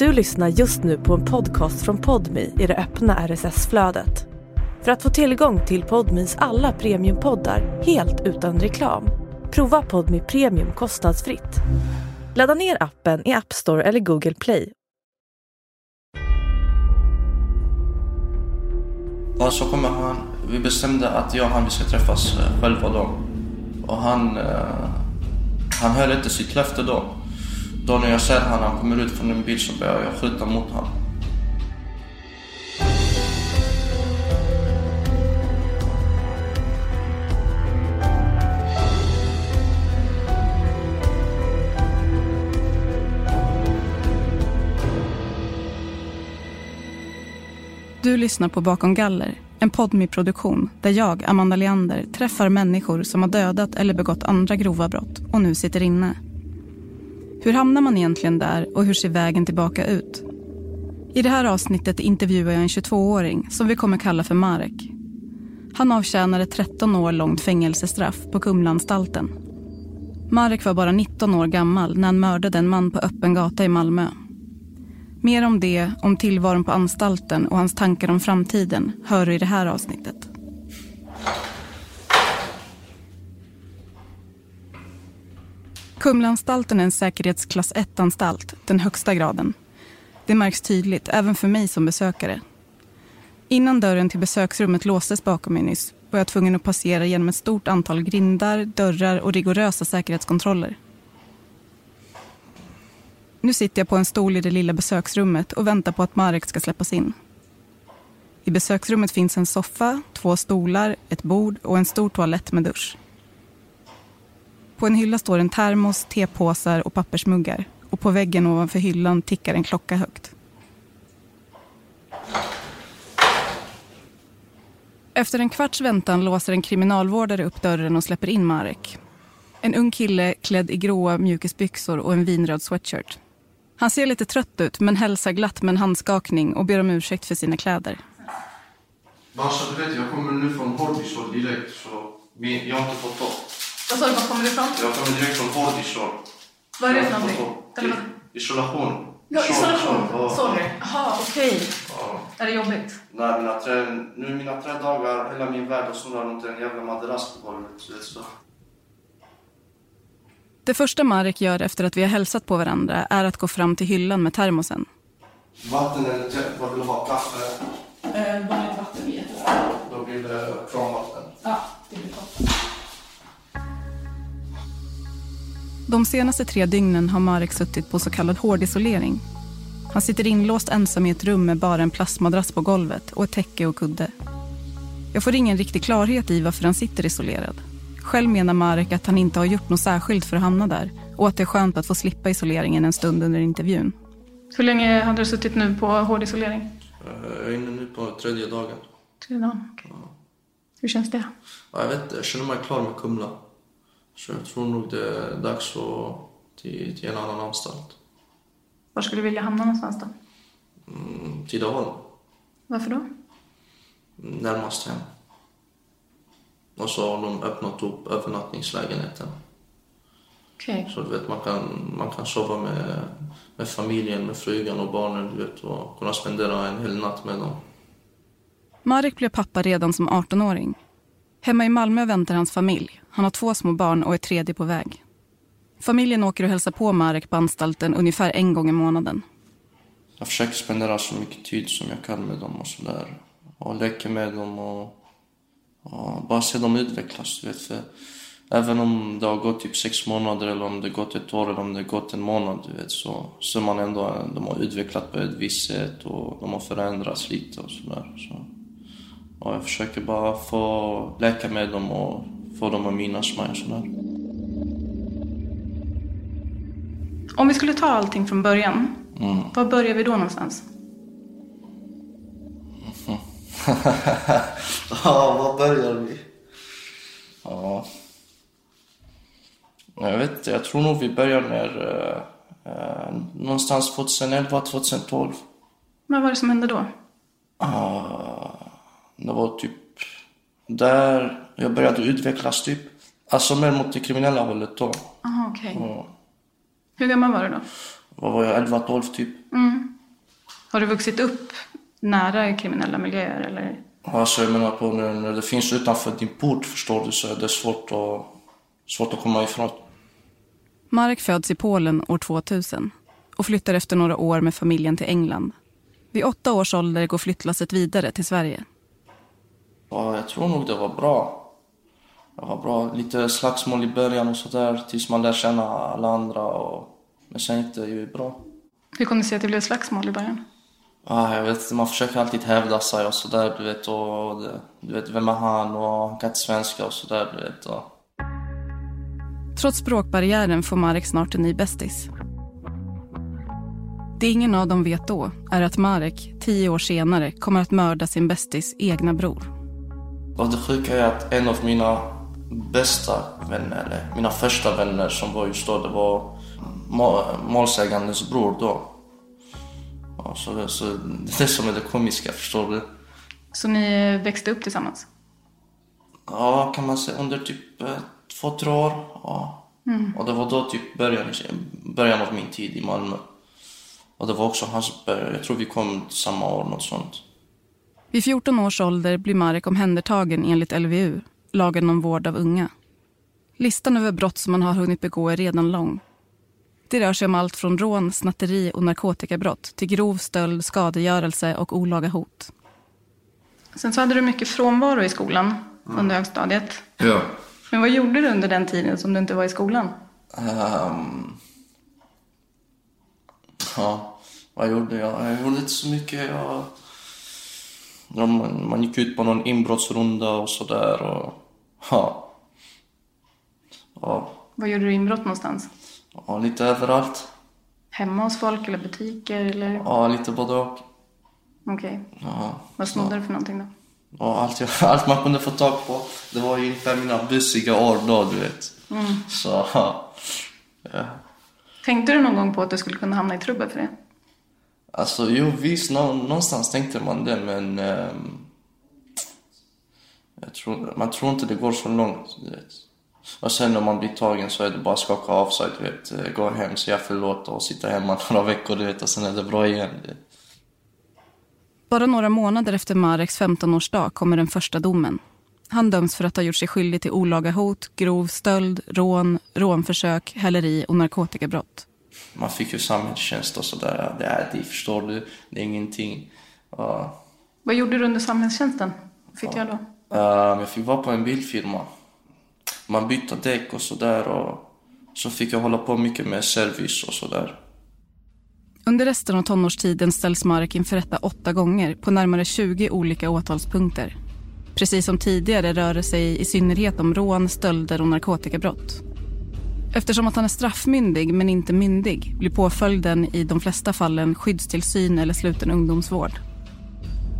Du lyssnar just nu på en podcast från Podmi i det öppna RSS-flödet. För att få tillgång till Podmis alla premiumpoddar helt utan reklam, prova Podmi Premium kostnadsfritt. Ladda ner appen i App Store eller Google Play. Och så kommer han, vi bestämde att jag och han vi ska träffas eh, själva då. Och han, eh, han höll inte sitt löfte då. Då när jag ser honom, han kommer ut från en bil så börjar jag skjuta mot honom. Du lyssnar på Bakom galler, en podmi-produktion där jag, Amanda Leander, träffar människor som har dödat eller begått andra grova brott och nu sitter inne. Hur hamnar man egentligen där och hur ser vägen tillbaka ut? I det här avsnittet intervjuar jag en 22-åring som vi kommer kalla för Marek. Han avtjänade 13 år långt fängelsestraff på Kumlaanstalten. Marek var bara 19 år gammal när han mördade en man på öppen gata i Malmö. Mer om det, om tillvaron på anstalten och hans tankar om framtiden hör du i det här avsnittet. Kumlaanstalten är en säkerhetsklass 1-anstalt, den högsta graden. Det märks tydligt, även för mig som besökare. Innan dörren till besöksrummet låstes bakom mig nyss var jag tvungen att passera genom ett stort antal grindar, dörrar och rigorösa säkerhetskontroller. Nu sitter jag på en stol i det lilla besöksrummet och väntar på att Marek ska släppas in. I besöksrummet finns en soffa, två stolar, ett bord och en stor toalett med dusch. På en hylla står en termos, tepåsar och pappersmuggar. Och på väggen ovanför hyllan tickar en klocka högt. Efter en kvarts väntan låser en kriminalvårdare upp dörren och släpper in Marek. En ung kille klädd i gråa mjukisbyxor och en vinröd sweatshirt. Han ser lite trött ut men hälsar glatt med en handskakning och ber om ursäkt för sina kläder. Bara du vet, jag kommer nu från Hårdisår direkt så jag har inte fått ta. Vad sa du, var kommer du ifrån? Jag kommer direkt från Hårdisår. Vad är det för någonting? Isolation. Ja, isolation. så- ja. Sorry. Jaha, okej. Ja. Är det jobbigt? Nej, mina tre, nu mina tre dagar, hela min värld har snurrat runt en jävla madrass på golvet. Så. Det första Marek gör efter att vi har hälsat på varandra är att gå fram till hyllan med termosen. Vatten eller te, vad vill du ha? Kaffe? Eh, vanligt vatten blir jättebra. Då blir det kranvatten. Ja, det blir toppen. De senaste tre dygnen har Marek suttit på så kallad hårdisolering. Han sitter inlåst ensam i ett rum med bara en plastmadrass på golvet och ett täcke och kudde. Jag får ingen riktig klarhet i varför han sitter isolerad. Själv menar Marek att han inte har gjort något särskilt för att hamna där och att det är skönt att få slippa isoleringen en stund under intervjun. Hur länge hade du suttit nu på hård isolering? Eh, Jag är inne nu på tredje dagen. Tre dagar. okej. Hur känns det? Ja, Jag vet inte, jag känner mig klar med Kumla. Så jag tror nog det är dags att till, till en annan anstalt. Var skulle du vilja hamna någonstans då? Mm, Tidaholm, Varför då? närmast hem. Och så har de öppnat upp övernattningslägenheten. Okej. Så du vet, man kan, man kan sova med, med familjen, med frugan och barnen, du vet, och kunna spendera en hel natt med dem. Marek blev pappa redan som 18-åring. Hemma i Malmö väntar hans familj. Han har två små barn och är tredje på väg. Familjen åker och hälsar på Marek på anstalten ungefär en gång i månaden. Jag försöker spendera så mycket tid som jag kan med dem och sådär. Och leka med dem och, och bara se dem utvecklas. Du vet, för även om det har gått typ sex månader eller om det gått ett år eller om det gått en månad, du vet, så ser man ändå att de har utvecklats på ett visst sätt och de har förändrats lite och sådär. Så. Och jag försöker bara få leka med dem och få dem att minnas mig och sådär. Om vi skulle ta allting från början, Mm. var börjar vi då någonstans? Ja, var börjar vi? Ja. Jag vet inte, jag tror nog vi börjar när... Eh, eh, någonstans 2011, 2012. Vad var det som hände då? Ah, det var typ där jag började utvecklas typ. Alltså mer mot det kriminella hållet då. Aha, okej. Ja. Hur gammal var du då? vad var jag, 11-12 typ. Har du vuxit upp nära kriminella miljöer eller? Alltså jag menar på när, när det finns utanför din port förstår du så är det svårt att, svårt att komma ifrån. Marek föds i Polen år 2000 och flyttar efter några år med familjen till England. Vid åtta års ålder går flyttlasset vidare till Sverige. Ja, jag tror nog det var bra. Det var bra. Lite slagsmål i början och sådär tills man lär känna alla andra. Och... Men sen gick det ju bra. Hur kom det sig att det blev slagsmål i början? Ja, jag vet man försöker alltid hävda sig och sådär du vet. Och det, du vet, vem är han och han kan inte svenska och sådär du vet. Och... Trots språkbarriären får Marek snart en ny bästis. Det ingen av dem vet då är att Marek, tio år senare, kommer att mörda sin bästis egna bror. Och det sjuka är att en av mina bästa vänner, eller mina första vänner som var just då, det var må- målsägandens bror då. Ja, så, det, så det är det som är det komiska, förstår du? Så ni växte upp tillsammans? Ja, kan man säga under typ eh, två, tre år. Ja. Och det var då typ början, början av min tid i Malmö. Och det var också hans början. Jag tror vi kom samma år, något sånt. Vid 14 års ålder blir Marek omhändertagen enligt LVU, lagen om vård av unga. Listan över brott som man har hunnit begå är redan lång. Det rör sig om allt från rån, snatteri och narkotikabrott till grov stöld, skadegörelse och olaga hot. Sen så hade du mycket frånvaro i skolan under högstadiet. Ja. Men vad gjorde du under den tiden som du inte var i skolan? Ehm, ja, vad gjorde jag? Jag gjorde inte så mycket. Jag, ja, man, man gick ut på någon inbrottsrunda och sådär. Och, ja. Ja, Var gjorde du inbrott någonstans? ja, lite överallt. Hemma hos folk eller butiker eller? Ja, lite både och. Okej. Ja. Vad snodde du för någonting då? Och allt, jag, allt man kunde få tag på. Det var ju ungefär mina bussiga år då, du vet. Så, ja. Tänkte du någon gång på att du skulle kunna hamna i trubbel för det? Alltså jo visst, nå, någonstans tänkte man det men um, jag tror, man tror inte det går så långt. Du vet. Och sen när man blir tagen så är det bara att skaka av sig, du vet. Eh, gå hem, säga förlåt och sitta hemma några veckor, du vet. Och sen är det bra igen. Du vet. Bara några månader efter Mareks 15-årsdag kommer den första domen. Han döms för att ha gjort sig skyldig till olaga hot, grov stöld, rån, rånförsök, häleri och narkotikabrott. Man fick ju samhällstjänst och sådär. Det är det, förstår du. Det är ingenting. Ja. Vad gjorde du under samhällstjänsten? Vad fick du göra då? Ehm, jag fick vara på en bilfirma. Man bytte däck och sådär. Och så fick jag hålla på mycket med service och sådär. Under resten av tonårstiden ställs Marek inför rätta åtta gånger på närmare 20 olika åtalspunkter. Precis som tidigare rör det sig i synnerhet om rån, stölder och narkotikabrott. Eftersom att han är straffmyndig men inte myndig blir påföljden i de flesta fallen skyddstillsyn eller sluten ungdomsvård.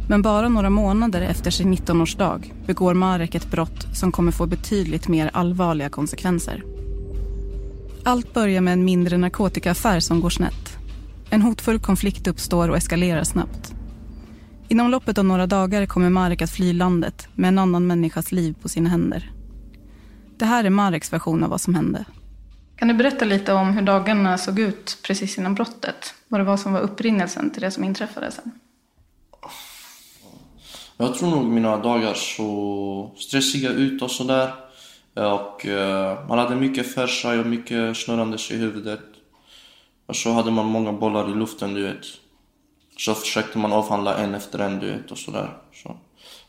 Men bara några månader efter sin 19-årsdag begår Marek ett brott som kommer få betydligt mer allvarliga konsekvenser. Allt börjar med en mindre narkotikaaffär som går snett. En hotfull konflikt uppstår och eskalerar snabbt. Inom loppet av några dagar kommer Marek att fly landet med en annan människas liv på sina händer. Det här är Mareks version av vad som hände. Kan du berätta lite om hur dagarna såg ut precis innan brottet? Vad det var som var upprinnelsen till det som inträffade sen? Jag tror nog mina dagar så stressiga ut och sådär. Och eh, man hade mycket för sig och mycket snurrandes i huvudet. Och så hade man många bollar i luften, du vet. Så försökte man avhandla en efter en, du vet, och sådär. Så,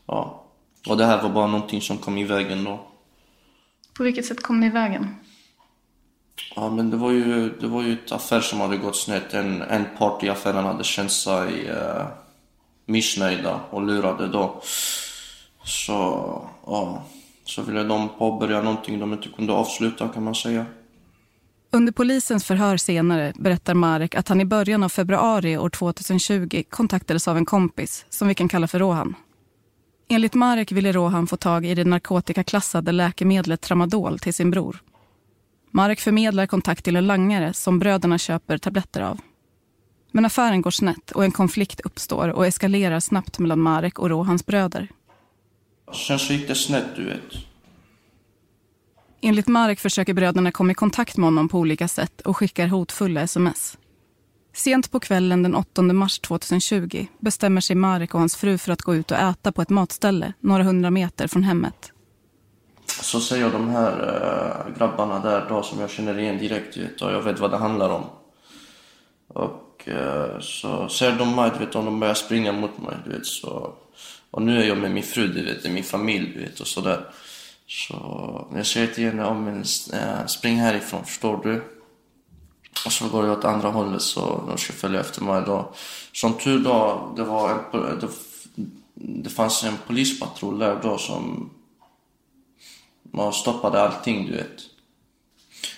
ja. Och det här var bara någonting som kom i vägen då. På vilket sätt kom ni i vägen? Ja, men det var ju, det var ju ett affär som hade gått snett. En, en part i affären hade känt sig eh, missnöjda och lurade då. Så, ja. Så ville de påbörja någonting de inte kunde avsluta kan man säga. Under polisens förhör senare berättar Marek att han i början av februari år 2020 kontaktades av en kompis som vi kan kalla för Rohan. Enligt Marek ville Rohan få tag i det narkotikaklassade läkemedlet Tramadol till sin bror. Marek förmedlar kontakt till en langare som bröderna köper tabletter av. Men affären går snett och en konflikt uppstår och eskalerar snabbt mellan Marek och Rohans bröder. Sen så gick det snett, du vet. Enligt Marek försöker bröderna komma i kontakt med honom på olika sätt och skickar hotfulla sms. Sent på kvällen den 8 mars 2020 bestämmer sig Marek och hans fru för att gå ut och äta på ett matställe några hundra meter från hemmet. Så säger de här äh, grabbarna där då som jag känner igen direkt vet, och jag vet vad det handlar om. Och äh, så ser de mig, du vet, och de börjar springa mot mig, du vet, så... Och nu är jag med min fru, du vet, min familj, du vet, och sådär. Så jag säger till henne, om en, äh, spring härifrån, förstår du? Och så går jag åt andra hållet så de ska följa efter mig då. Som tur då, det var en, det, det fanns en polispatrull där då som man stoppade allting, du vet.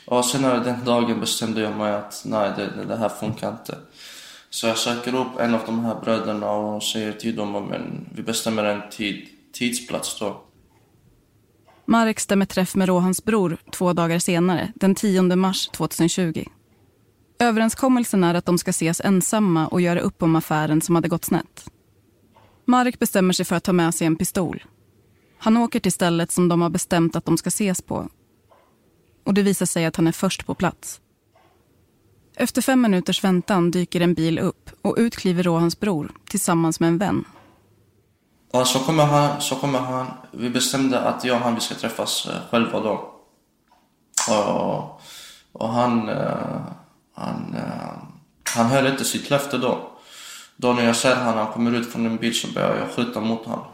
Och senare den dagen bestämde jag mig att nej, det, det här funkar inte. Så jag söker upp en av de här bröderna och säger till dem men vi bestämmer en tid, tidsplats då. Marek stämmer träff med Rohans bror två dagar senare, den 10 mars 2020. Överenskommelsen är att de ska ses ensamma och göra upp om affären som hade gått snett. Marek bestämmer sig för att ta med sig en pistol. Han åker till stället som de har bestämt att de ska ses på. Och det visar sig att han är först på plats. Efter fem minuters väntan dyker en bil upp och ut kliver Rohans bror tillsammans med en vän. Ja, så kommer han, så kommer han. Vi bestämde att jag och han vi ska träffas eh, själva då. Och, och han, eh, han, eh, han höll inte sitt löfte då. Då när jag ser honom, han kommer ut från en bil så börjar jag skjuta mot honom.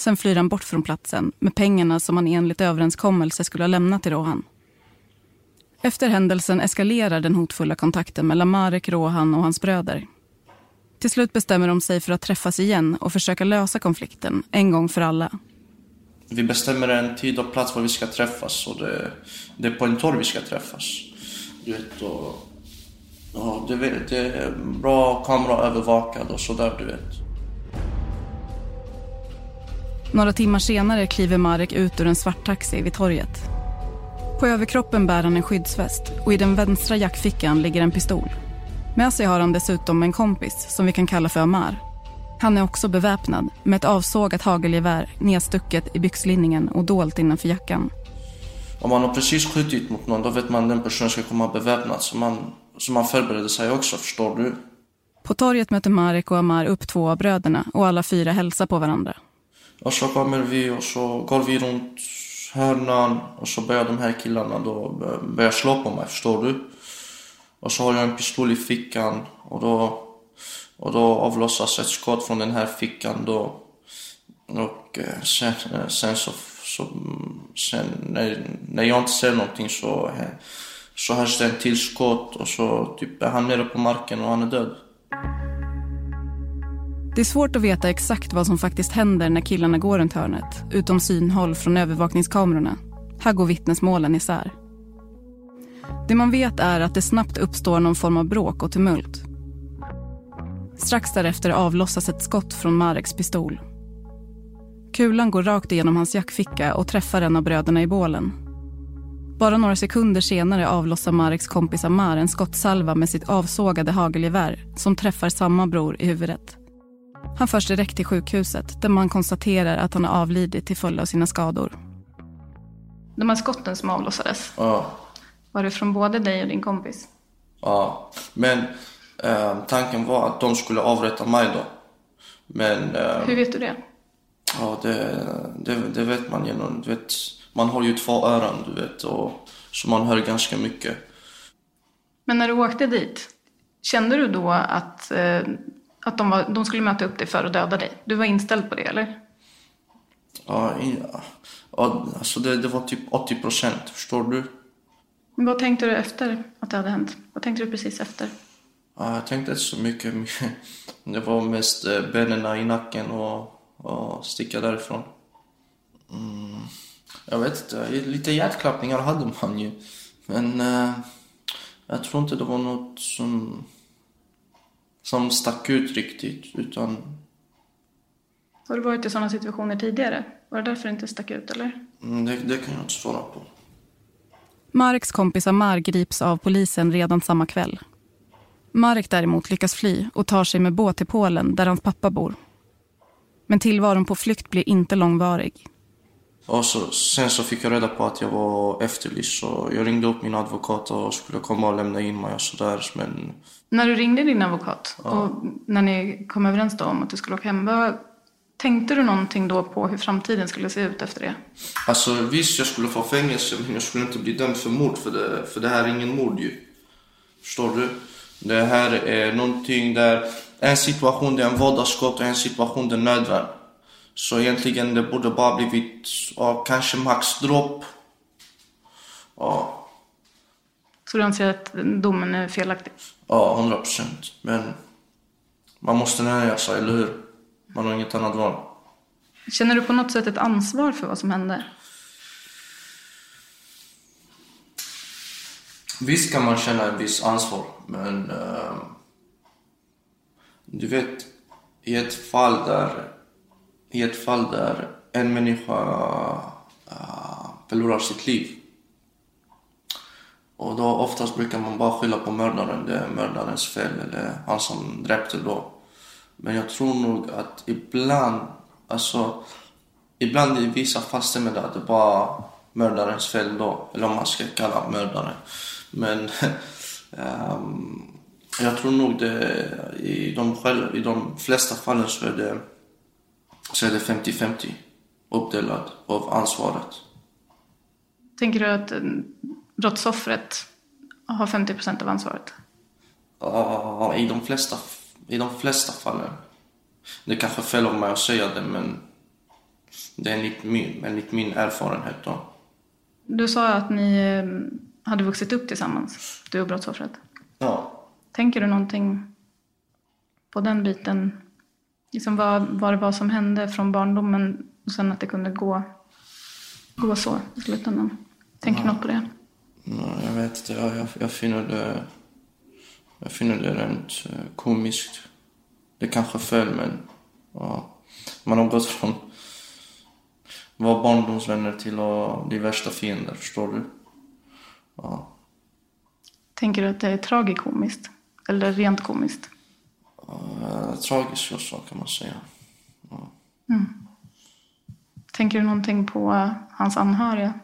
Sen flyr han bort från platsen med pengarna som han enligt överenskommelse skulle ha lämnat till Rohan. Efter händelsen eskalerar den hotfulla kontakten mellan Marek, Rohan och hans bröder. Till slut bestämmer de sig för att träffas igen och försöka lösa konflikten en gång för alla. Vi bestämmer en tid och plats var vi ska träffas och det, det är på en torg vi ska träffas. Du vet, och, och det, det är bra kameraövervakad och sådär, du vet. Några timmar senare kliver Marek ut ur en svart taxi vid torget. På överkroppen bär han en skyddsväst och i den vänstra jackfickan ligger en pistol. Med sig har han dessutom en kompis som vi kan kalla för Amar. Han är också beväpnad med ett avsågat hagelgevär nedstucket i byxlinningen och dolt innanför jackan. Om man har precis skjutit mot någon då vet man att den personen ska komma beväpnad så man, så man förbereder sig också, förstår du? På torget möter Marek och Amar upp två av bröderna och alla fyra hälsar på varandra. Och så kommer vi och så går vi runt hörnan och så börjar de här killarna då börja slå på mig, förstår du? Och så har jag en pistol i fickan och då, och då avlossas ett skott från den här fickan då. Och eh, sen, eh, sen så, så sen när, när jag inte ser någonting så, eh, så hörs det en till skott och så typ är han nere på marken och han är död. Det är svårt att veta exakt vad som faktiskt händer när killarna går runt hörnet, utom synhåll från övervakningskamerorna. Här går vittnesmålen isär. Det man vet är att det snabbt uppstår någon form av bråk och tumult. Strax därefter avlossas ett skott från Mareks pistol. Kulan går rakt igenom hans jackficka och träffar en av bröderna i bålen. Bara några sekunder senare avlossar Mareks kompis Amar en skottsalva med sitt avsågade hagelgevär som träffar samma bror i huvudet. Han förs direkt till sjukhuset där man konstaterar att han har avlidit till följd av sina skador. De här skotten som avlossades, Ja. var det från både dig och din kompis? Ja, men eh, tanken var att de skulle avrätta mig då. Men eh, Hur vet du det? ja, det, det, det vet man genom, du vet, man har ju två öron du vet och så man hör ganska mycket. Men när du åkte dit, kände du då att, eh, att de, var, de skulle möta upp dig för att döda dig? Du var inställd på det, eller? Ja, ja, alltså det, det var typ 80 procent, förstår du? Men Vad tänkte du efter att det hade hänt? Vad tänkte du precis efter? Ja, jag tänkte inte så mycket. Det var mest eh, benen i nacken och, och sticka därifrån. Mm, jag vet inte, lite hjärtklappningar hade man ju. Men eh, jag tror inte det var något som, som stack ut riktigt. Utan Har du varit i sådana situationer tidigare? Var det därför det inte stack ut eller? mm, det, det kan jag inte svara på. Marks kompis Amar grips av polisen redan samma kväll. Marek däremot lyckas fly och tar sig med båt till Polen där hans pappa bor. Men tillvaron på flykt blir inte långvarig. Och så, sen så fick jag reda på att jag var efterlyst så jag ringde upp min advokat och skulle komma och lämna in mig och sådär. Men När du ringde din advokat och när ni kom överens då om att du skulle åka hem, vad, tänkte du någonting då på hur framtiden skulle se ut efter det? Alltså visst, jag skulle få fängelse men jag skulle inte bli dömd för mord för det, för det här är ingen mord ju. Förstår du? Det här är någonting där, en situation är en vådaskott och en situation är nödvärn. Så egentligen det borde bara blivit, ja, kanske max dråp. Ja, Så du anser att domen är felaktig? Ja, 100 procent. Men man måste nöja sig, eller hur? Man har inget annat val. Känner du på något sätt ett ansvar för vad som hände? Visst kan man känna en viss ansvar, men eh, du vet, i ett fall där, i ett fall där en människa uh, förlorar sitt liv och då oftast brukar man bara skylla på mördaren, det är mördarens fel eller han som dräpte då. Men jag tror nog att ibland, alltså ibland i vissa fall stämmer det att det bara mördarens fel då, eller om man ska kalla mördaren. Men um, jag tror nog det i de, själv, i de flesta fallen så är det, så är det 50-50 uppdelat av ansvaret. Tänker du att brottsoffret har 50 procent av ansvaret? Ja, i de flesta, i de flesta fallen. Det kanske fel av mig att säga det, men det är enligt min, enligt min erfarenhet då. Du sa att ni eh, hade vuxit upp tillsammans, du och brottsoffret. Ja. Tänker du någonting på den biten? Liksom vad, vad det var som hände från barndomen och sen att det kunde gå, gå så i slutändan? Tänker du något på det? Nej, jag vet inte. Jag, jag, jag finner det... Jag finner det rent eh, komiskt. Det är kanske fel, men... Ja. Man har gått från vara barndomsvänner till att bli värsta fiender, förstår du? Ja. Tänker du att det är tragikomiskt? Eller rent komiskt? Uh, tragiskt också, kan man säga. Tänker du någonting på hans anhöriga?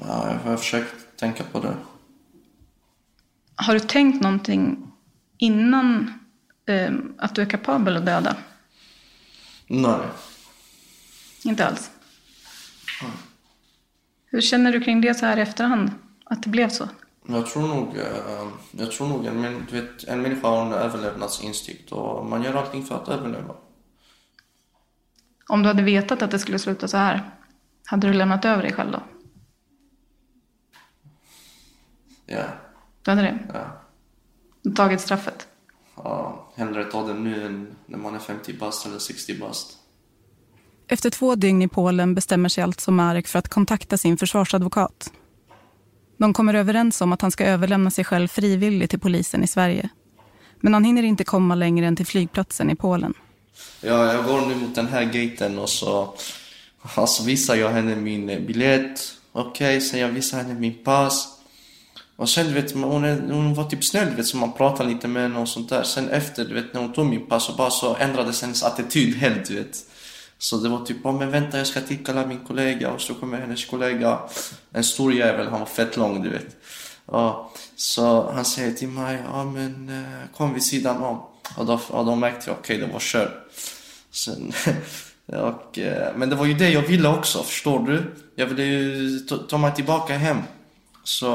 Ja, jag har försökt tänka på det. Har du tänkt någonting innan eh, att du är kapabel att döda? Nej. Inte alls? Hur känner du kring det så här i efterhand? Att det blev så? Jag tror nog, eh, jag tror nog en, du vet, en människa har en överlevnadsinstinkt och man gör allting för att överleva. Om du hade vetat att det skulle sluta så här, hade du lämnat över dig själv då? Ja, Du hade det? ja. Du tagit straffet? ja. Hellre ta det nu än när man är 50 bast eller 60 bast. Efter två dygn i Polen bestämmer sig alltså Marek för att kontakta sin försvarsadvokat. De kommer överens om att han ska överlämna sig själv frivilligt till polisen i Sverige. Men han hinner inte komma längre än till flygplatsen i Polen. Ja, jag går nu mot den här gaten och så, och så visar jag henne min eh, biljett. Okej, sen jag visar henne min pass. Och sen du vet, hon, är, hon var typ snäll, du vet, så man pratade lite med henne och sånt där. Sen efter, du vet, när hon tog min pass så bara så ändrades hennes attityd helt, du vet. Så det var typ, ja men vänta jag ska tillkalla min kollega och så kommer hennes kollega, en stor jävel, han var fett lång, du vet. Ja, så han säger till mig, ja men eh, kom vid sidan om. Och då, och då märkte jag, okej det var kört. Sen, och, eh, men det var ju det jag ville också, förstår du? Jag ville ju ta, mig tillbaka hem. Så,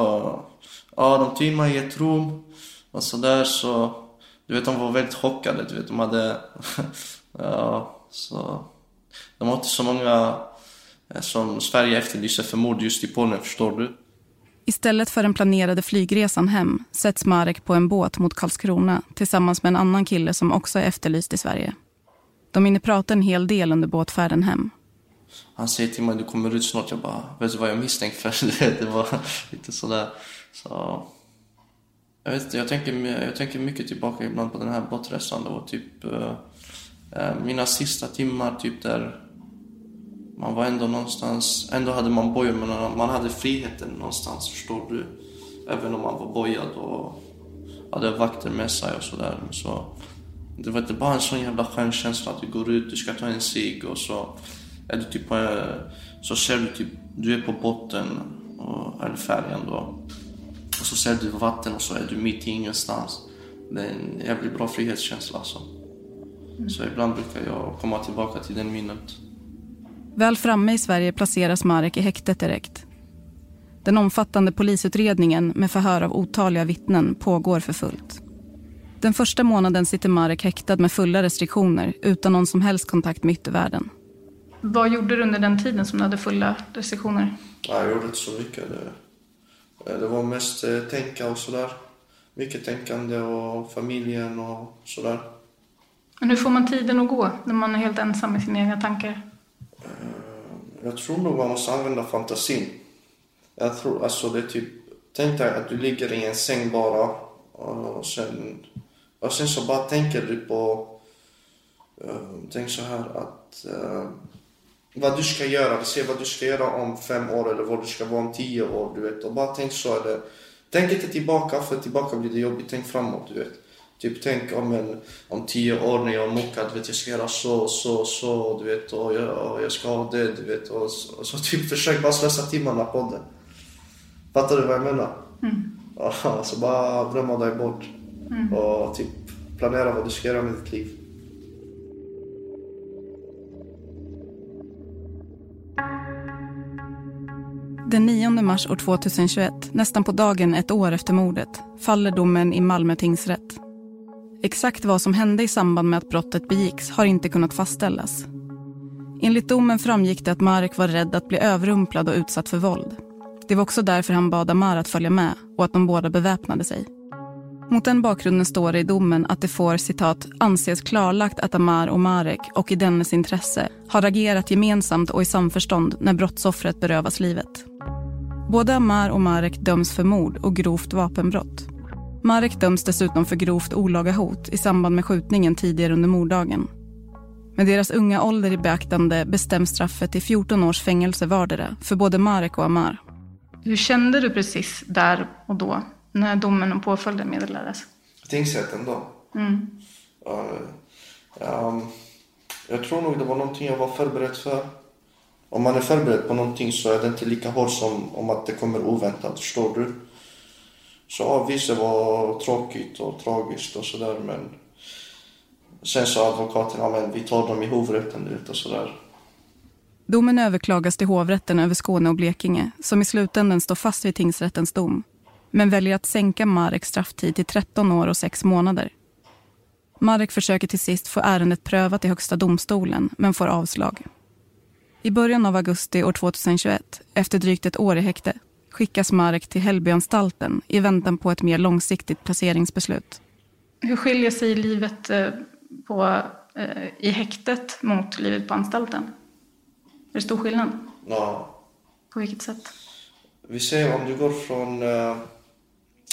ja de tog in mig i ett rum och sådär så, du vet de var väldigt chockade, du vet de hade, ja, så, De har inte så många eh, som Sverige efterlyser för mord just i Polen, förstår du? Istället för den planerade flygresan hem sätts Marek på en båt mot Karlskrona tillsammans med en annan kille som också är efterlyst i Sverige. De hinner prata en hel del under båtfärden hem. Han säger till mig, du kommer ut snart. Jag bara, vet du vad jag är misstänkt för? Det var lite sådär. Så, jag vet inte, jag tänker, jag tänker mycket tillbaka ibland på den här båtresan. Det var typ eh, eh, mina sista timmar typ där man var ändå någonstans, ändå hade man bojor men man hade friheten någonstans, förstår du? Även om man var bojad och hade vakter med sig och sådär. Så, det var inte bara en sån jävla skön känsla att du går ut, du ska ta en cigg och så är du typ på, så ser du typ, du är på botten, och, eller färjan då. Och så ser du vatten och så är du mitt i ingenstans. Det är en jävligt bra frihetskänsla alltså. Mm. Så ibland brukar jag komma tillbaka till den minnet. Väl framme i Sverige placeras Marek i häktet direkt. Den omfattande polisutredningen med förhör av otaliga vittnen pågår för fullt. Den första månaden sitter Marek häktad med fulla restriktioner utan någon som helst kontakt med yttervärlden. Vad gjorde du under den tiden som du hade fulla restriktioner? jag gjorde inte så mycket. Det, det var mest eh, tänka och sådär. Mycket tänkande och familjen och sådär. Men hur får man tiden att gå när man är helt ensam med sina egna tankar? Jag tror nog man måste använda fantasin. Jag tror, alltså det är typ, tänk dig att du ligger i en säng bara och sen, och sen så bara tänker du på, uh, tänk så här att uh, vad du ska göra, ser vad du ska göra om fem år eller vad du ska vara om tio år, du vet. Och bara tänk så, eller, tänk inte tillbaka för tillbaka blir det jobbigt, tänk framåt, du vet. Typ tänk om, en, om tio år när jag är mockad, vet jag ska göra så, så, så, du vet. Och jag, och jag ska ha det, du vet. Och, och så typ försök bara slösa timmarna på det. Fattar du vad jag menar? Mm. Så bara drömma dig bort. Mm. Och typ planera vad du ska göra med ditt liv. Den 9 mars år 2021, nästan på dagen ett år efter mordet, faller domen i Malmö tingsrätt. Exakt vad som hände i samband med att brottet begicks har inte kunnat fastställas. Enligt domen framgick det att Marek var rädd att bli överrumplad och utsatt för våld. Det var också därför han bad Amar att följa med och att de båda beväpnade sig. Mot den bakgrunden står det i domen att det får citat anses klarlagt att Amar och Marek och i dennes intresse har agerat gemensamt och i samförstånd när brottsoffret berövas livet. Både Amar och Marek döms för mord och grovt vapenbrott. Marek döms dessutom för grovt olaga hot i samband med skjutningen tidigare under morddagen. Med deras unga ålder i beaktande bestäms straffet till 14 års fängelse vardera för både Marek och Amar. Hur kände du precis där och då när domen och påföljden meddelades? Tingsrätten då? Mm. Uh, um, jag tror nog det var någonting jag var förberedd för. Om man är förberedd på någonting så är det inte lika hårt som om att det kommer oväntat, förstår du? Så ja, visst det var tråkigt och tragiskt och sådär men sen sa advokaten, ja men vi tar dem i hovrätten och sådär. Domen överklagas till hovrätten över Skåne och Blekinge som i slutändan står fast vid tingsrättens dom men väljer att sänka Mareks strafftid till 13 år och 6 månader. Marek försöker till sist få ärendet prövat i Högsta domstolen men får avslag. I början av augusti år 2021, efter drygt ett år i häkte, skickas Marek till Hällbyanstalten i väntan på ett mer långsiktigt placeringsbeslut. Hur skiljer sig livet eh, på, eh, i häktet mot livet på anstalten? Är det stor skillnad? Ja. På vilket sätt? Vi ser om du går från uh, procent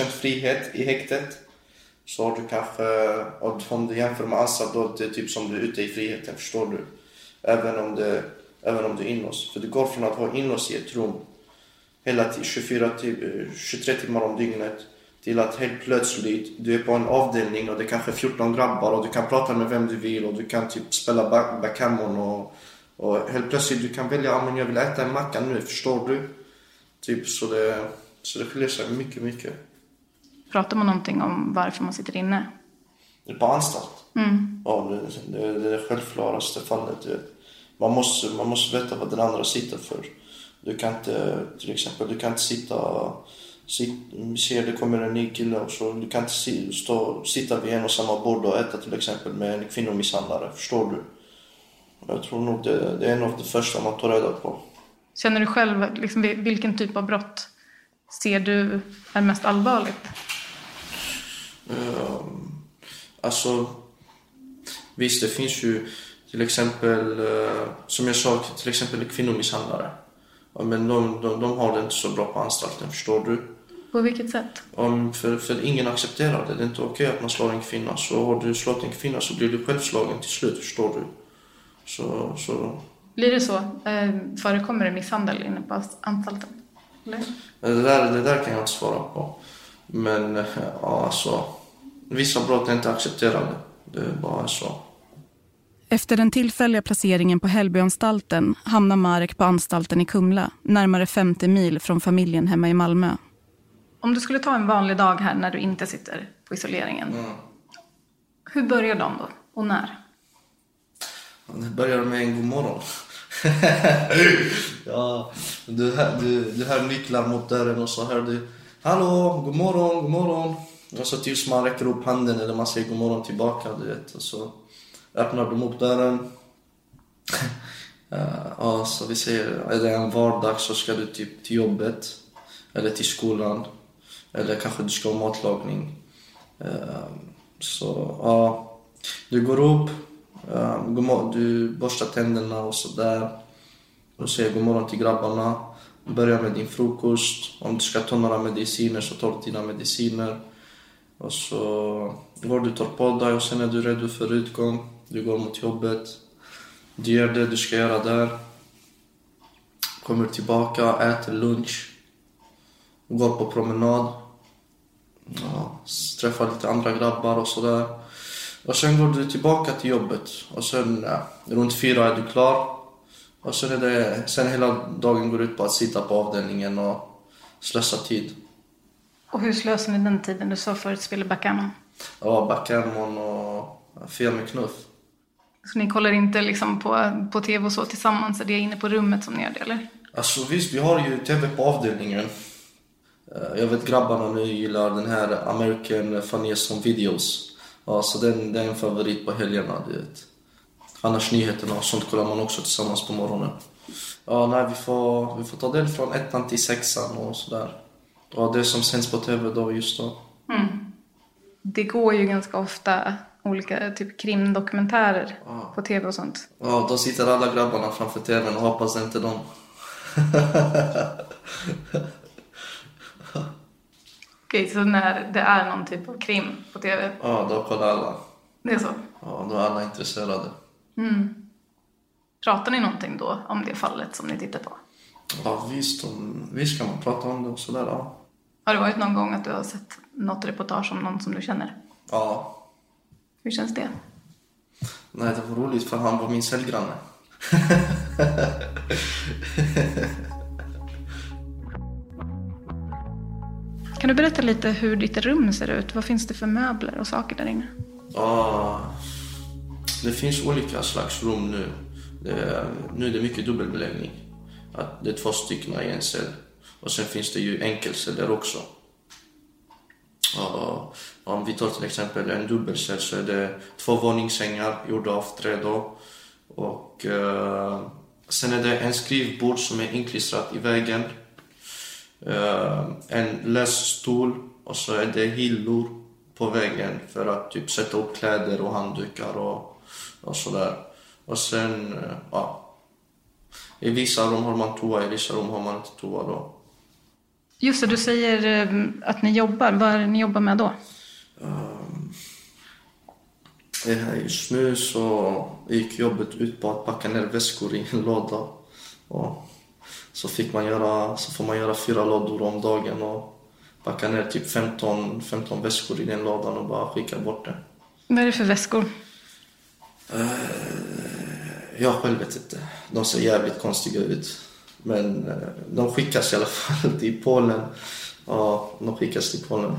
Känt frihet i häktet. Så har du kanske, om du jämför med Assad då, det är typ som du är ute i friheten, förstår du? Även om, det, även om du är inlåst. För du går från att vara inlåst i ett rum hela tiden, 24 23 timmar om dygnet till att helt plötsligt du är på en avdelning och det är kanske 14 grabbar och du kan prata med vem du vill och du kan typ spela backgammon och, och helt plötsligt du kan välja, ja men jag vill äta en macka nu, förstår du? Typ så det, så det skiljer sig mycket, mycket. Pratar man någonting om varför man sitter inne? På anstalt? Mm. Ja, det, det, det är det självklaraste fallet. Man måste, man måste veta vad den andra sitter för. Du kan inte, till exempel, du kan inte sitta, sit, ser det kommer en ny kille och så, du kan inte stå, sitta vid en och samma bord och äta till exempel med en kvinnomisshandlare, förstår du? Jag tror nog det, det är en av det första man tar reda på. Känner du själv, liksom, vilken typ av brott ser du är mest allvarligt? Um, alltså, visst det finns ju till exempel, uh, som jag sa, till exempel kvinnomisshandlare. Men de, de, de har det inte så bra på anstalten, förstår du? På vilket sätt? Um, för, för ingen accepterar det. Det är inte okej att man slår en kvinna. Så har du slått en kvinna så blir du själv slagen till slut, förstår du? Så, så... Blir det så? Eh, förekommer det misshandel inne på anstalten? Eller? Det, där, det där kan jag inte svara på. Men ja, alltså, vissa brott är inte accepterade. Det är bara så. Efter den tillfälliga placeringen på Hällbyanstalten hamnar Marek på anstalten i Kumla, närmare 50 mil från familjen hemma i Malmö. Om du skulle ta en vanlig dag här när du inte sitter på isoleringen, mm. hur börjar de då? Och när? Det börjar med en god morgon. ja, du, du, du hör nycklar mot dörren och så hör du Hallå, god morgon, god morgon. Och så tills man räcker upp handen eller man säger god morgon tillbaka, du vet. Och så öppnar de upp dörren. ja, så vi säger, är det en vardag så ska du typ till jobbet. Eller till skolan. Eller kanske du ska ha matlagning. Ehm, så ja, du går upp, ehm, du borstar tänderna och sådär. Och säger god morgon till grabbarna. Börja med din frukost. Om du ska ta några mediciner så tar du dina mediciner. Och så går du tar på dig och sen är du redo för utgång. Du går mot jobbet. Du gör det du ska göra där. Kommer tillbaka, äter lunch. Går på promenad. Ja, träffar lite andra grabbar och sådär. Och sen går du tillbaka till jobbet. Och sen ja, runt fyra är du klar. Och sen, är det, sen hela dagen går ut på att sitta på avdelningen och slösa tid. Och hur slösar ni den tiden? Du sa förut spela backgammon. Ja, backgammon och fel med knuff. Så ni kollar inte liksom på, på tv och så tillsammans? Är det inne på rummet som ni gör det eller? Alltså visst, vi har ju tv på avdelningen. Jag vet grabbarna nu gillar den här American Funniest Home Videos. Ja, så den, den är en favorit på helgerna, du vet. Annars nyheterna och sånt kollar man också tillsammans på morgonen. Ja, nej, vi får, vi får ta del från ettan till sexan och sådär. Ja, det som sänds på tv då just då. Mm. Det går ju ganska ofta olika typ krimdokumentärer ja. på tv och sånt. Ja, då sitter alla grabbarna framför tvn och hoppas inte de. Okej, så när det är någon typ av krim på tv? Ja, då kollar alla. Det är så? Ja, då är alla intresserade. Mm. Pratar ni någonting då om det fallet som ni tittar på? Ja, visst, om, visst kan man prata om det och sådär, ja. Har det varit någon gång att du har sett något reportage om någon som du känner? Ja. Hur känns det? Nej, det var roligt för han var min cellgranne. kan du berätta lite hur ditt rum ser ut? Vad finns det för möbler och saker där inne? Ja, Det finns olika slags rum nu. Det är, nu är det mycket dubbelbeläggning. Att det är två stycken i en cell. Och sen finns det ju enkelceller också. Och om vi tar till exempel en dubbelcell så är det två våningssängar gjorda av trä då. Och eh, sen är det en skrivbord som är inklistrat i väggen. Eh, en lässtol och så är det hyllor på väggen för att typ sätta upp kläder och handdukar och, och sådär. Och sen, eh, ja. I vissa rum har man toa, i vissa rum har man inte toa då. Just det, du säger eh, att ni jobbar. Vad är det ni jobbar med då? Här just nu så gick jobbet ut på att packa ner väskor i en låda. Och så, fick man göra, så får man göra fyra lådor om dagen och packa ner typ 15, 15 väskor i den lådan och bara skicka bort det. Vad är det för väskor? Jag själv vet inte. De ser jävligt konstiga ut. Men eh, de skickas i alla fall till Polen. Ja, de skickas till Polen.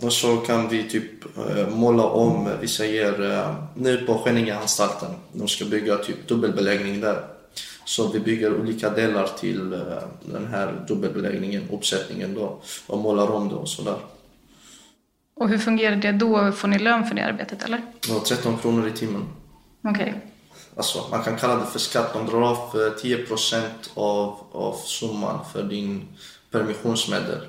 Och så kan vi typ eh, måla om, vi säger eh, nu på Skänningeanstalten, de ska bygga typ dubbelbeläggning där. Så vi bygger olika delar till eh, den här dubbelbeläggningen, uppsättningen då, och målar om det och sådär. Och hur fungerar det då? Får ni lön för det arbetet eller? Och 13 kronor i timmen. Okej. Alltså, man kan kalla det för skatt. De drar av eh, 10% av, av summan för din permissionsmedel.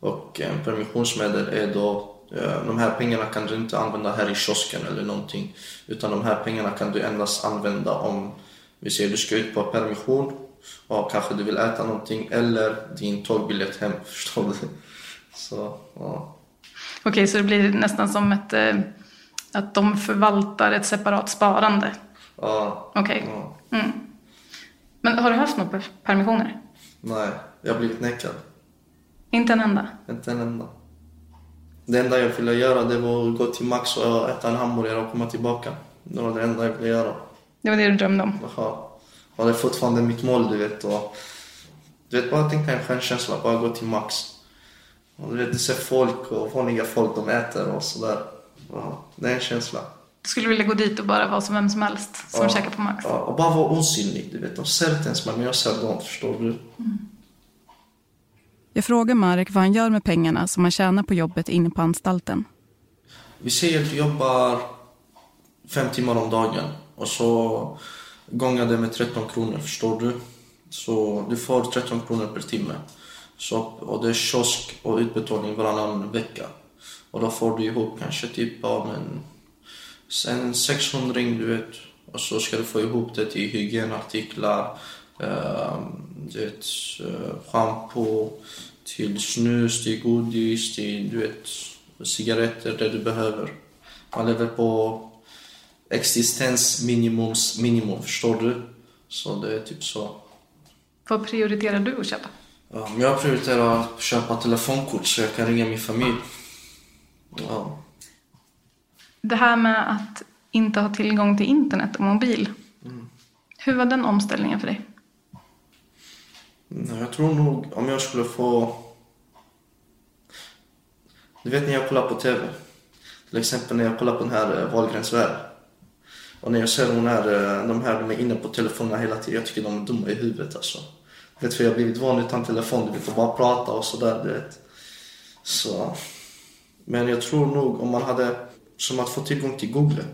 Och eh, permissionsmedel är då, eh, de här pengarna kan du inte använda här i kiosken eller någonting. Utan de här pengarna kan du endast använda om, vi säger du ska ut på permission och kanske du vill äta någonting eller din tågbiljett hem, förstår du? Så, ja. Okej, så det blir nästan som ett, eh, att de förvaltar ett separat sparande ja. Okej. ja. Mm. Men har du haft några per- permissioner? Nej, jag har blivit nekad. Inte en enda? Inte en enda. Det enda jag ville göra det var att gå till Max och äta en hamburgare och komma tillbaka. Det var det enda jag ville göra. Det var det du drömde om? Jaha. Och det är fortfarande mitt mål, du vet. Och, du vet, bara tänka en självkänsla, bara gå till Max. Och, du vet, du ser folk och vanliga folk, de äter och sådär. Ja, det är en känsla. Skulle vilja gå dit och bara vara som vem som helst som Ja. käkar på Max? Ja, och bara vara osynlig, du vet. De ser inte ens mig, men jag ser dem, förstår du? Jag frågar Marek vad han gör med pengarna som han tjänar på jobbet inne på anstalten. Vi säger att du jobbar fem timmar om dagen och så gångar det med 13 kronor, förstår du? Så du får 13 kronor per timme. Så, och det är kiosk och utbetalning varannan vecka. Och då får du ihop kanske typ, ja men, sen 600 du vet. Och så ska du få ihop det till hygienartiklar, eh, du vet, eh, shampoo, till snus, till godis, till du vet, cigaretter, det du behöver. Man lever på existensminimums minimum, förstår du? Så det är typ så. Vad prioriterar du att köpa? Jag prioriterar att köpa telefonkort så jag kan ringa min familj. Ja. Det här med att inte ha tillgång till internet och mobil. Hur var den omställningen för dig? Jag tror nog om jag skulle få... Du vet när jag kollar på TV. Till exempel när jag kollar på den här eh, Wahlgrens värld. Och när jag ser de här, eh, de här, de är inne på telefonerna hela tiden. Jag tycker de är dumma i huvudet alltså. Du vet för jag har blivit van utan telefon, du vet och bara prata och sådär du vet. Så. Men jag tror nog om man hade, som att få tillgång till Google.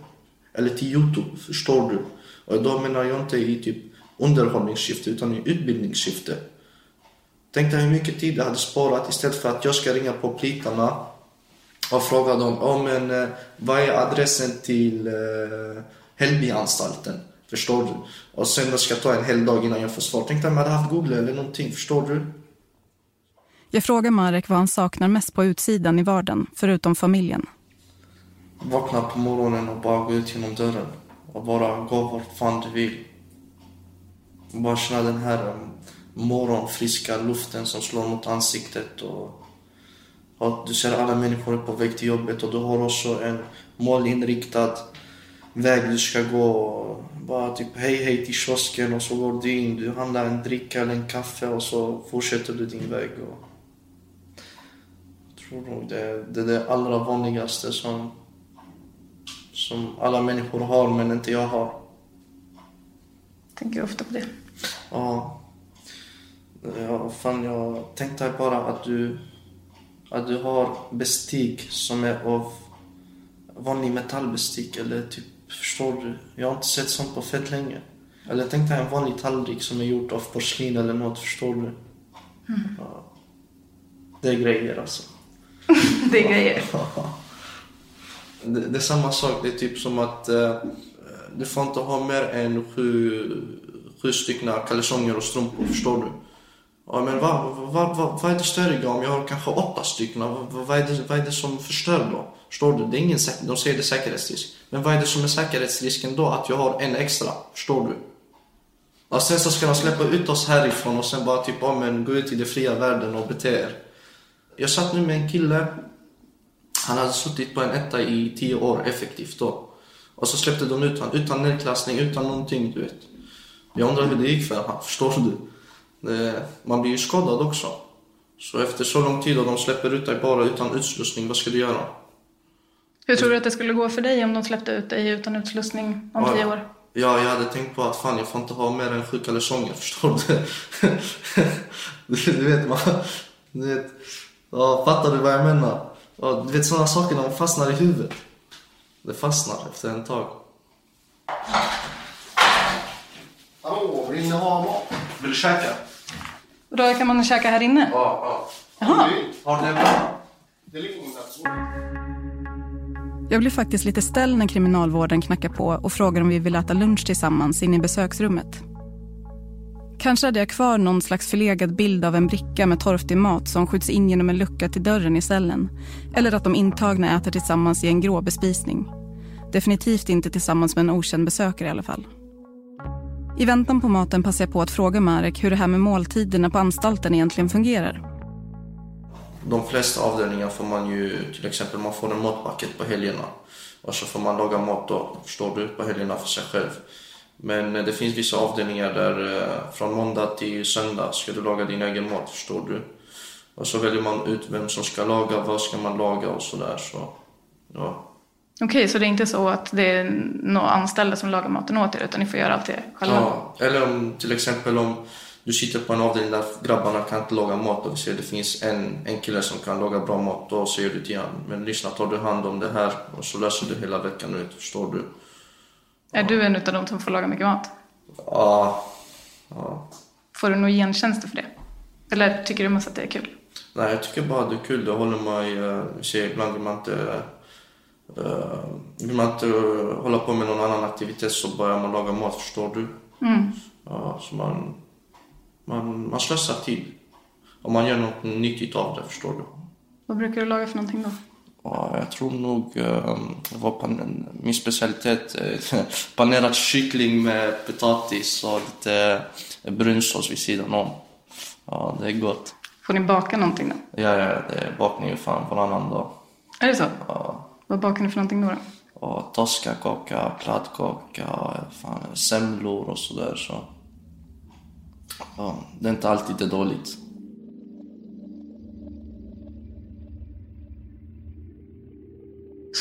Eller till Youtube, förstår du? Och då menar jag inte i typ underhållningssyfte utan i utbildningssyfte. Tänk dig hur mycket tid jag hade sparat istället för att jag ska ringa på plitarna och fråga dem, oh, men, eh, vad är adressen till eh, Hällbyanstalten? Förstår du? Och sen ska jag ta en hel dag innan jag får svar. Tänk dig om jag hade haft Google eller någonting, förstår du? Jag frågar Marek vad han saknar mest på utsidan i vardagen, förutom familjen. Vakna på morgonen och bara gå ut genom dörren. Och bara gå vart fan du vill. Bara känna den här morgonfriska luften som slår mot ansiktet. Och, och du ser alla människor är på väg till jobbet och du har också en målinriktad väg du ska gå. Bara typ hej hej till kiosken och så går du in, du handlar en dricka eller en kaffe och så fortsätter du din väg. Och jag tror nog det, det är det allra vanligaste som som alla människor har men inte jag har. Tänker ofta på det. Ja. Ja, fan jag tänkte bara att du, att du har bestik som är av vanlig metallbestick eller typ, förstår du? Jag har inte sett sånt på fett länge. Eller tänk dig en vanlig tallrik som är gjord av porslin eller något, förstår du? Ja. Det är grejer alltså. Det är grejer. Det, det är samma sak, det är typ som att eh, du får inte ha mer än sju, sju stycken kalsonger och strumpor, förstår du? Ja, men vad, vad, vad, vad är det störiga om jag har kanske åtta stycken? Vad, vad, är det, vad är det som förstör då? Förstår du? Det är ingen, de säger det är säkerhetsrisk. Men vad är det som är säkerhetsrisken då? Att jag har en extra, förstår du? Och sen så ska de släppa ut oss härifrån och sen bara typ, ja men gå ut i den fria världen och bete er. Jag satt nu med en kille han hade suttit på en etta i tio år effektivt då. Och så släppte de ut honom utan nedklassning, utan någonting, du vet. Jag undrar hur det gick för honom, förstår du? Det, man blir ju skadad också. Så efter så lång tid och de släpper ut dig bara utan utslussning, vad ska du göra? Hur tror du att det skulle gå för dig om de släppte ut dig utan utslussning om tio år? Ja, jag hade tänkt på att fan, jag får inte ha mer än sju kalsonger, förstår du? du, du vet, man, du vet, ja, fattar du vad jag menar? Ja, du vet sådana saker, de fastnar i huvudet. Det fastnar efter en tag. Hallå, vill ni ha mat? Vill du käka? Och då kan man käka här inne? Ja, ja. Jaha. Har ni? Jag blir faktiskt lite ställd när kriminalvården knackar på och frågar om vi vill äta lunch tillsammans inne i besöksrummet. Kanske hade jag kvar någon slags förlegad bild av en bricka med torftig mat som skjuts in genom en lucka till dörren i cellen. Eller att de intagna äter tillsammans i en grå bespisning. Definitivt inte tillsammans med en okänd besökare i alla fall. I väntan på maten passar jag på att fråga Marek hur det här med måltiderna på anstalten egentligen fungerar. De flesta avdelningar får man ju, till exempel man får en matpaket på helgerna. Och så får man laga mat då, förstår du, på helgerna för sig själv. Men eh, det finns vissa avdelningar där eh, från måndag till söndag ska du laga din egen mat, förstår du. Och så väljer man ut vem som ska laga, vad ska man laga och sådär. Så, ja. Okej, så det är inte så att det är några anställda som lagar maten åt er utan ni får göra allt det själva? Ja, eller om till exempel om du sitter på en avdelning där grabbarna kan inte laga mat och vi ser det finns en, en kille som kan laga bra mat. Då säger du till honom, men lyssna tar du hand om det här och så löser du hela veckan ut, förstår du? Är du en av de som får laga mycket mat? Ja. ja. Får du några gentjänster för det? Eller tycker du mest att det är kul? Nej, jag tycker bara det är kul. Det håller mig... Uh, ser ibland vill man inte... Uh, vill man inte uh, hålla på med någon annan aktivitet så börjar man laga mat, förstår du? Mm. Ja, så man, man, man slösar tid. Och man gör något nyttigt av det, förstår du? Vad brukar du laga för någonting då? Ja, jag tror nog det var pan- min specialitet. Panerad kyckling med potatis och lite brunsås vid sidan om. Ja, det är gott. Får ni baka någonting då? Ja, ja, det är bakning ju fan varannan dag. Är det så? Ja, Vad bakar ni för någonting då? då? och toskakaka, kladdkaka, fan, semlor och sådär. Så. Ja, det är inte alltid det dåligt.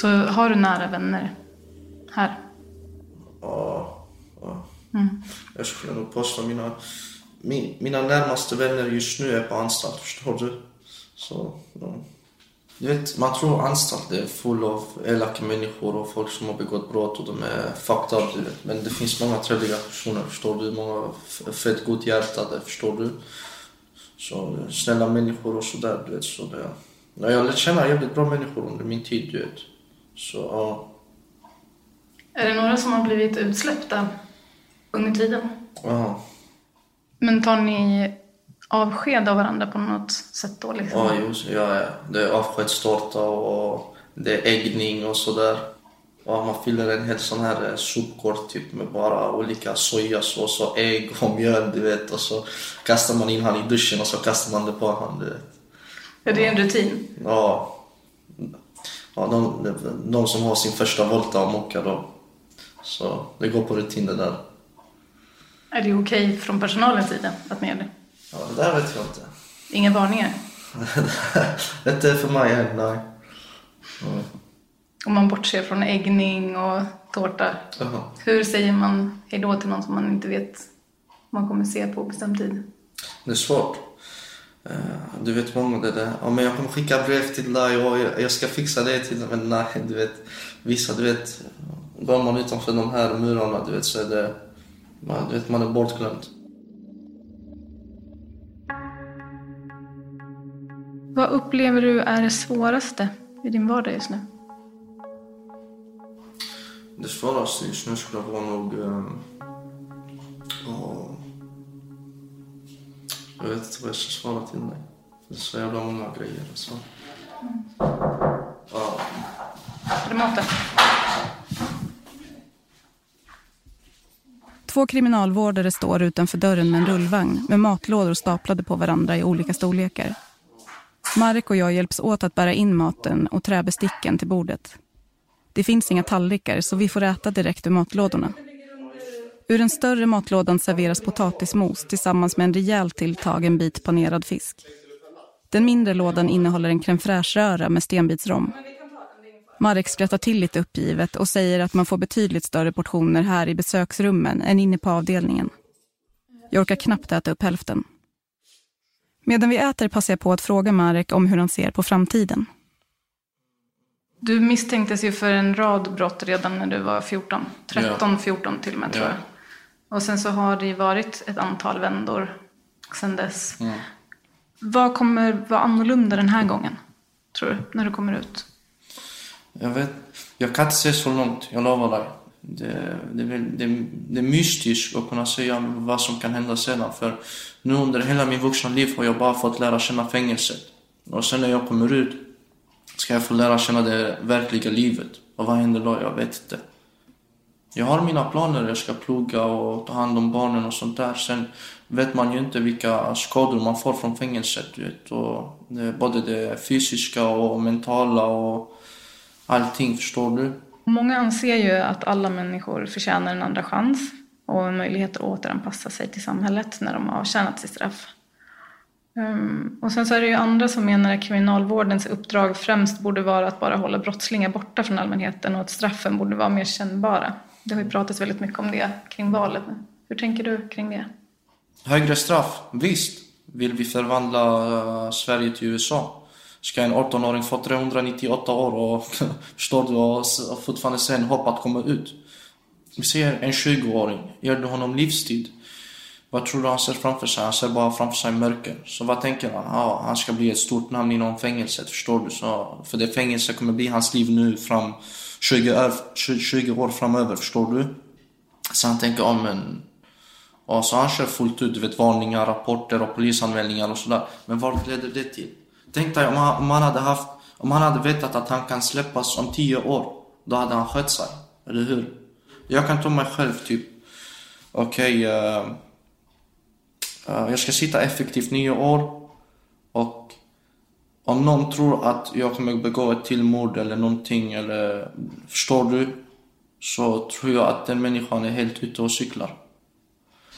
Så har du nära vänner här? Ja, ja. Jag skulle nog påstå mina, min, mina närmaste vänner just nu är på anstalt, förstår du? Så, ja. Du vet, man tror anstalt är full av elaka människor och folk som har begått brott och de är fucked up, du vet. Men det finns många trevliga personer, förstår du? Många fett godhjärtade, förstår du? Så snälla människor och sådär, du vet. Så det, ja, jag lärt känna jävligt bra människor under min tid, du vet. Så, ja. Är det några som har blivit utsläppta under tiden? ja. Men tar ni avsked av varandra på något sätt då? Liksom? Ja, just, ja, ja. Det är avskedstårta och det är äggning och sådär. Ja, man fyller en hel sån här eh, sopkorg typ med bara olika sojasås och ägg och mjöl, du vet. Och så kastar man in han i duschen och så kastar man det på han, du vet. Är det en rutin? Ja. Ja, de, de som har sin första volta och mocka då. Så det går på rutin det där. Är det okej från personalens sida att ni gör det? Ja, det där vet jag inte. Inga varningar? inte för mig än, nej. Mm. om man bortser från äggning och tårta. Jaha. Hur säger man hej då till någon som man inte vet om man kommer se på bestämd tid? Det är svårt. Eh, Du vet många det där, ja, men jag kommer skicka brev till dig och jag- ska fixa det till dig. Men nej, du vet, vissa, du vet, går man utanför de här murarna, du vet, så är det, man, du vet, man är bortglömd. Vad upplever du är det svåraste i din vardag just nu? Det svåraste just nu skulle vara nog... Eh, ja, jag vet inte vad jag ska svara till dig. Det är så jävla många grejer. Alltså. Ja, Är maten? Två kriminalvårdare står utanför dörren med en rullvagn med matlådor staplade på varandra i olika storlekar. Marek och jag hjälps åt att bära in maten och träbesticken till bordet. Det finns inga tallrikar så vi får äta direkt ur matlådorna. Ur den större matlådan serveras potatismos tillsammans med en rejält tilltagen bit panerad fisk. Den mindre lådan innehåller en crème fraîche-röra med stenbitsrom. Marek skrattar till lite uppgivet och säger att man får betydligt större portioner här i besöksrummen än inne på avdelningen. Jag orkar knappt äta upp hälften. Medan vi äter passar jag på att fråga Marek om hur han ser på framtiden. Du misstänktes ju för en rad brott redan när du var 14. 13, 14 till och med tror Ja. jag. Och sen så har det ju varit ett antal vändor sen dess. Vad kommer vara annorlunda den här gången? Tror du? När du kommer ut? Jag vet, jag kan inte se så långt, jag lovar dig. Det, det, det, det är mystiskt att kunna säga vad som kan hända sedan. För nu under hela min vuxna liv har jag bara fått lära känna fängelset. Och sen när jag kommer ut ska jag få lära känna det verkliga livet. Och vad händer då? Jag vet inte. Jag har mina planer, jag ska plugga och ta hand om barnen och sånt där. Sen vet man ju inte vilka skador man får från fängelset. Vet. Och det, både det fysiska och mentala och allting, förstår du? Många anser ju att alla människor förtjänar en andra chans och en möjlighet att återanpassa sig till samhället när de har avtjänat sitt straff. Ehm, och sen så är det ju andra som menar att kriminalvårdens uppdrag främst borde vara att bara hålla brottslingar borta från allmänheten och att straffen borde vara mer kännbara. Det har ju pratats väldigt mycket om det kring valet. Hur tänker du kring det? Högre straff, visst. Vill vi förvandla eh, Sverige till USA? Ska en 18-åring få 398 år och förstår du, och fortfarande sen hopp att komma ut? Vi ser en 20-åring, ger du honom livstid? Vad tror du han ser framför sig? Han ser bara framför sig mörker. Så vad tänker han? Ja, han ska bli ett stort namn inom fängelset, förstår du? Så, för det fängelse kommer bli hans liv nu fram 20, år- 20 år framöver, förstår du? Så han tänker, ja men Ja, så han kör fullt ut, du vet varningar, rapporter och polisanmälningar och sådär. Men vart leder det till? Tänk dig om han, om han hade haft, om han hade vetat att han kan släppas om tio år. Då hade han skött sig, eller hur? Jag kan ta mig själv typ, okej, okay, uh, uh, jag ska sitta effektivt nio år. Och om någon tror att jag kommer begå ett till mord eller någonting, eller förstår du? Så tror jag att den människan är helt ute och cyklar.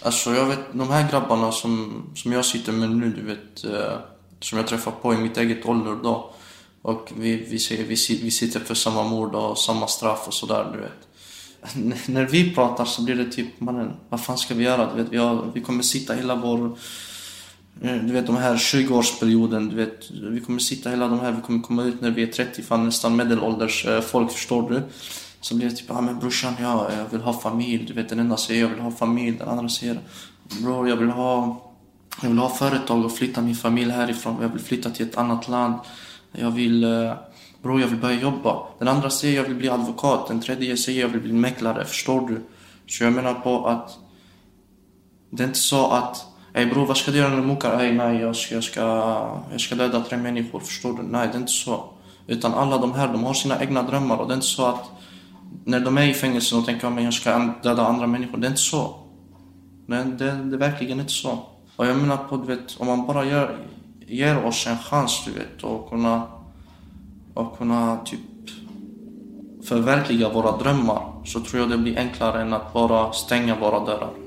Alltså jag vet, de här grabbarna som, som jag sitter med nu, du vet, eh, som jag träffar på i mitt eget ålder då. Och vi, vi, ser, vi, vi sitter för samma mord och samma straff och sådär, du vet. N- När vi pratar så blir det typ, mannen, vad fan ska vi göra? Du vet, vi, har, vi kommer sitta hela vår, Mm, du vet de här 20-årsperioden, du vet, vi kommer sitta hela de här, vi kommer komma ut när vi är 30, fan nästan medelålders eh, folk, förstår du? Så blir det typ, ja ah, men brorsan, ja, jag vill ha familj. Du vet, den ena säger jag vill ha familj, den andra säger bror, jag vill ha, jag vill ha företag och flytta min familj härifrån. Jag vill flytta till ett annat land. Jag vill, eh, bror, jag vill börja jobba. Den andra säger jag vill bli advokat. Den tredje säger jag vill bli mäklare, förstår du? Så jag menar på att det är inte så att Ey bror vad ska du göra när du muckar? Ey nej jag ska, jag, ska, jag ska döda tre människor, förstår du? Nej det är inte så. Utan alla de här, de har sina egna drömmar och det är inte så att när de är i fängelse och tänker att jag ska döda andra människor, det är inte så. Det, det, det är verkligen inte så. Och jag menar på, du vet, om man bara gör, ger oss en chans, du vet, och kunna, och kunna typ förverkliga våra drömmar så tror jag det blir enklare än att bara stänga våra dörrar.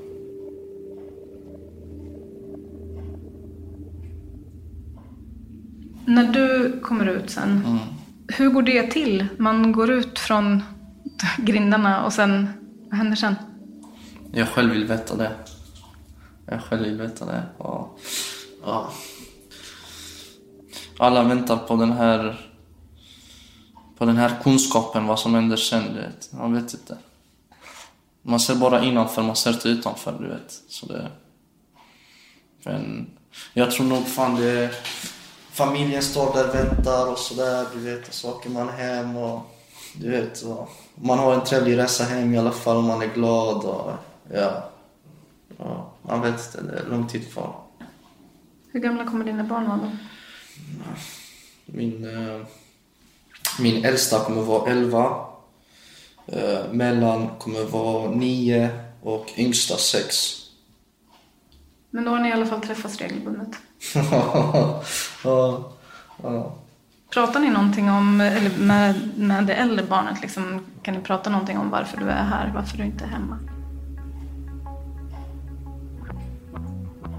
När du kommer ut sen, Hur går det till? Man går ut från grindarna och sen, vad händer sen? Jag själv vill veta det. Jag själv vill veta det. Och, ja. Alla väntar på den här på den här kunskapen vad som händer sen, du vet. Man vet inte. Man ser bara innanför, man ser inte utanför, du vet. Så det... Men jag tror nog fan det är... Familjen står där och väntar och sådär, du vet. Och så åker man hem och du vet. Och man har en trevlig resa hem i alla fall om man är glad och ja. ja man vet inte, det är lång tid kvar. Hur gamla kommer dina barn vara då? Min, eh, min äldsta kommer vara 11. Eh, mellan kommer vara 9 och yngsta 6. Men då har ni i alla fall träffats regelbundet. Ja, ja. Pratar ni någonting om, eller med, med det äldre barnet, liksom, kan ni prata någonting om varför du är här, varför du inte är hemma?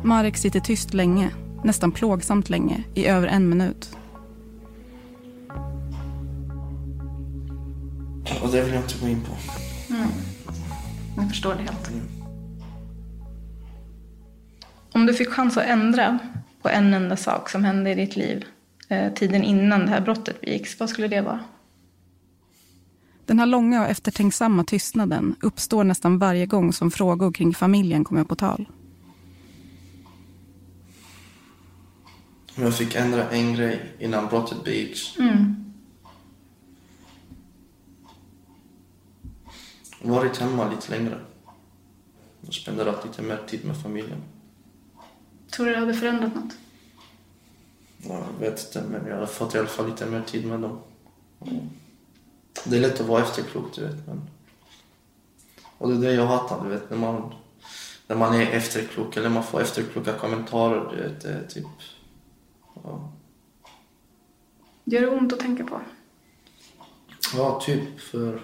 Marek sitter tyst länge, nästan plågsamt länge, i över en minut. Och det vill jag inte gå in på. Jag förstår det helt. Om du fick chans att ändra på en enda sak som hände i ditt liv eh, tiden innan det här brottet begicks, vad skulle det vara? Den här långa och eftertänksamma tystnaden uppstår nästan varje gång som frågor kring familjen kommer på tal. Om jag fick ändra en grej innan brottet begicks. Varit hemma lite längre. Och spenderat lite mer tid med familjen. Tror du det hade förändrat något? Ja, Jag vet inte, men jag har fått i alla fall lite mer tid med dem. Mm. Det är lätt att vara efterklok, du vet. Men... Och det är det jag hatar, du vet. När man, när man är efterklok eller man får efterkloka kommentarer, du vet. Det är typ... Ja, Gör det ont att tänka på? ja typ för...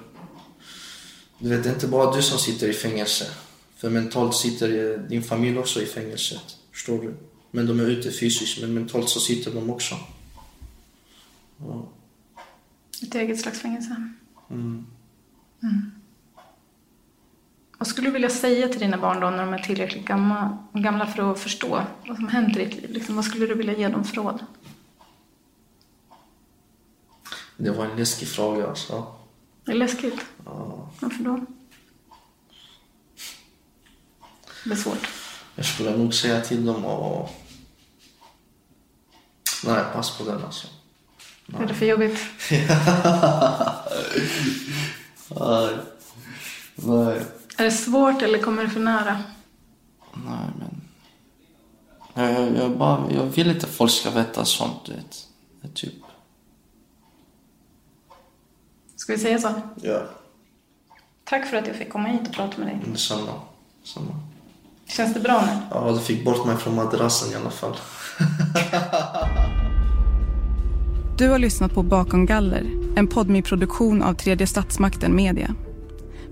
Du vet, det är inte bara du som sitter i fängelse. För mentalt sitter din familj också i fängelset. Förstår du? Men de är ute fysiskt, men mentalt så sitter de också. Ja. Ett eget slags fängelse? Mm. Vad skulle du vilja säga till dina barn då när de är tillräckligt gamla, gamla för att förstå vad som hänt i ditt liv? Liksom, vad skulle du vilja ge dem för råd? Det var en läskig fråga alltså. Det är läskigt. Ja. Varför då? Det är svårt. Jag skulle nog säga till dem och... Nej, pass på den alltså. Är det för jobbigt? Nej. Nej. Är det svårt eller kommer det för nära? Nej, men... Jag, jag, jag, bara, jag vill inte att folk ska veta sånt, du vet. Typ... Ska vi säga så? Ja. Tack för att jag fick komma hit och prata med dig. Detsamma. Detsamma. Känns det bra nu? Ja, du fick bort mig från madrassen i alla fall. Du har lyssnat på Bakom galler, en podmi-produktion av Tredje statsmakten Media.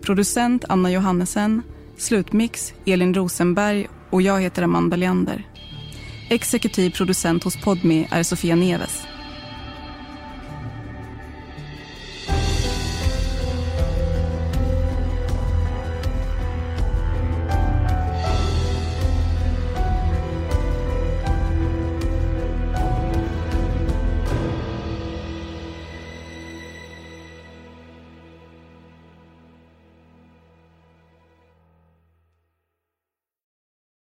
Producent Anna Johannesen, slutmix Elin Rosenberg och jag heter Amanda Leander. Exekutiv producent hos Podmi är Sofia Neves.